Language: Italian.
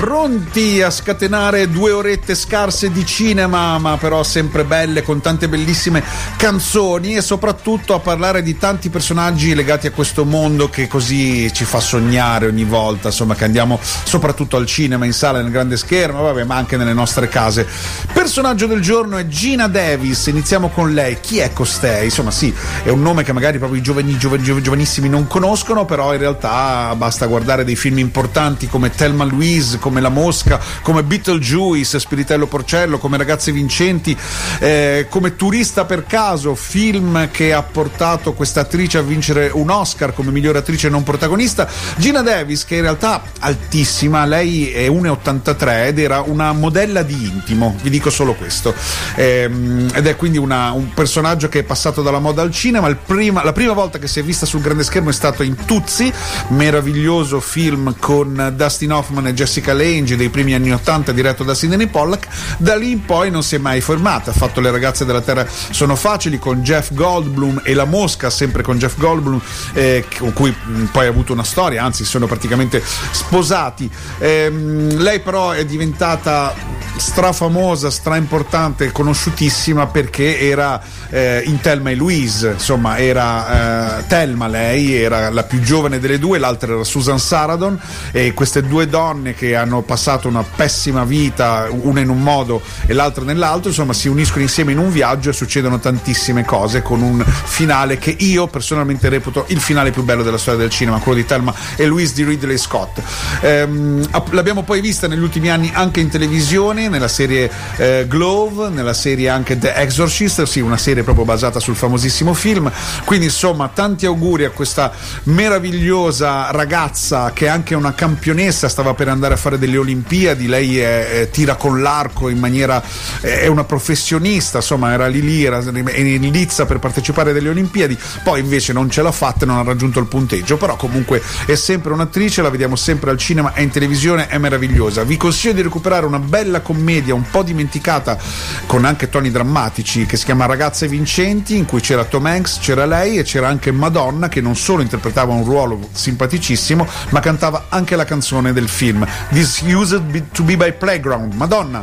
Pronti a scatenare due orette scarse di cinema, ma però sempre belle, con tante bellissime canzoni e soprattutto a parlare di tanti personaggi legati a questo mondo che così ci fa sognare ogni volta, insomma, che andiamo soprattutto al cinema, in sala, nel grande schermo, vabbè, ma anche nelle nostre case. Personaggio del giorno è Gina Davis, iniziamo con lei. Chi è costei? Insomma, sì, è un nome che magari proprio i giovani, giovani, giovanissimi non conoscono, però in realtà basta guardare dei film importanti come Thelma Louise, come La Mosca, come Beetlejuice, Spiritello Porcello, come Ragazze Vincenti, eh, come Turista per caso, film che ha portato questa attrice a vincere un Oscar come miglior attrice non protagonista. Gina Davis, che in realtà altissima, lei è 1,83 ed era una modella di intimo, vi dico solo questo. Ehm, ed è quindi una, un personaggio che è passato dalla moda al cinema. Prima, la prima volta che si è vista sul grande schermo è stato in Tuzzi, meraviglioso film con Dustin Hoffman e Jessica Lange dei primi anni 80 diretto da Sidney Pollack. Da lì in poi non si è mai fermata. Ha fatto Le ragazze della terra sono facili con Jeff Goldblum e La Mosca, sempre con Jeff Goldblum, eh, con cui mh, poi ha avuto una storia, anzi sono praticamente sposati. Ehm, lei però è diventata strafamosa, straimportante, conosciutissima perché era eh, in Thelma e Louise, insomma era eh, Thelma lei, era la più giovane delle due, l'altra era Susan Saradon e queste due donne che hanno passato una pessima vita, una in un modo e l'altra nell'altro, insomma si uniscono insieme in un viaggio e succedono tantissime cose con un finale che io personalmente reputo il finale più bello della storia del cinema, quello di Thelma e Louise di Ridley Scott. Ehm, l'abbiamo poi vista negli ultimi anni anche in televisione, nella serie eh, Glove, nella serie anche The Exorcist, sì, una serie proprio basata sul famosissimo film. Quindi, insomma, tanti auguri a questa meravigliosa ragazza che è anche una campionessa, stava per andare a fare delle Olimpiadi. Lei è, è, tira con l'arco in maniera. è una professionista, insomma, era lì lì, era in lizza per partecipare alle Olimpiadi. Poi invece non ce l'ha fatta e non ha raggiunto il punteggio. Però comunque è sempre un'attrice, la vediamo sempre al cinema e in televisione, è meravigliosa. Vi consiglio di recuperare una bella commedia un po' dimenticata con anche toni drammatici che si chiama Ragazze Vincenti in cui c'era Tom Hanks, c'era lei e c'era anche Madonna che non solo interpretava un ruolo simpaticissimo ma cantava anche la canzone del film This Used to Be by Playground. Madonna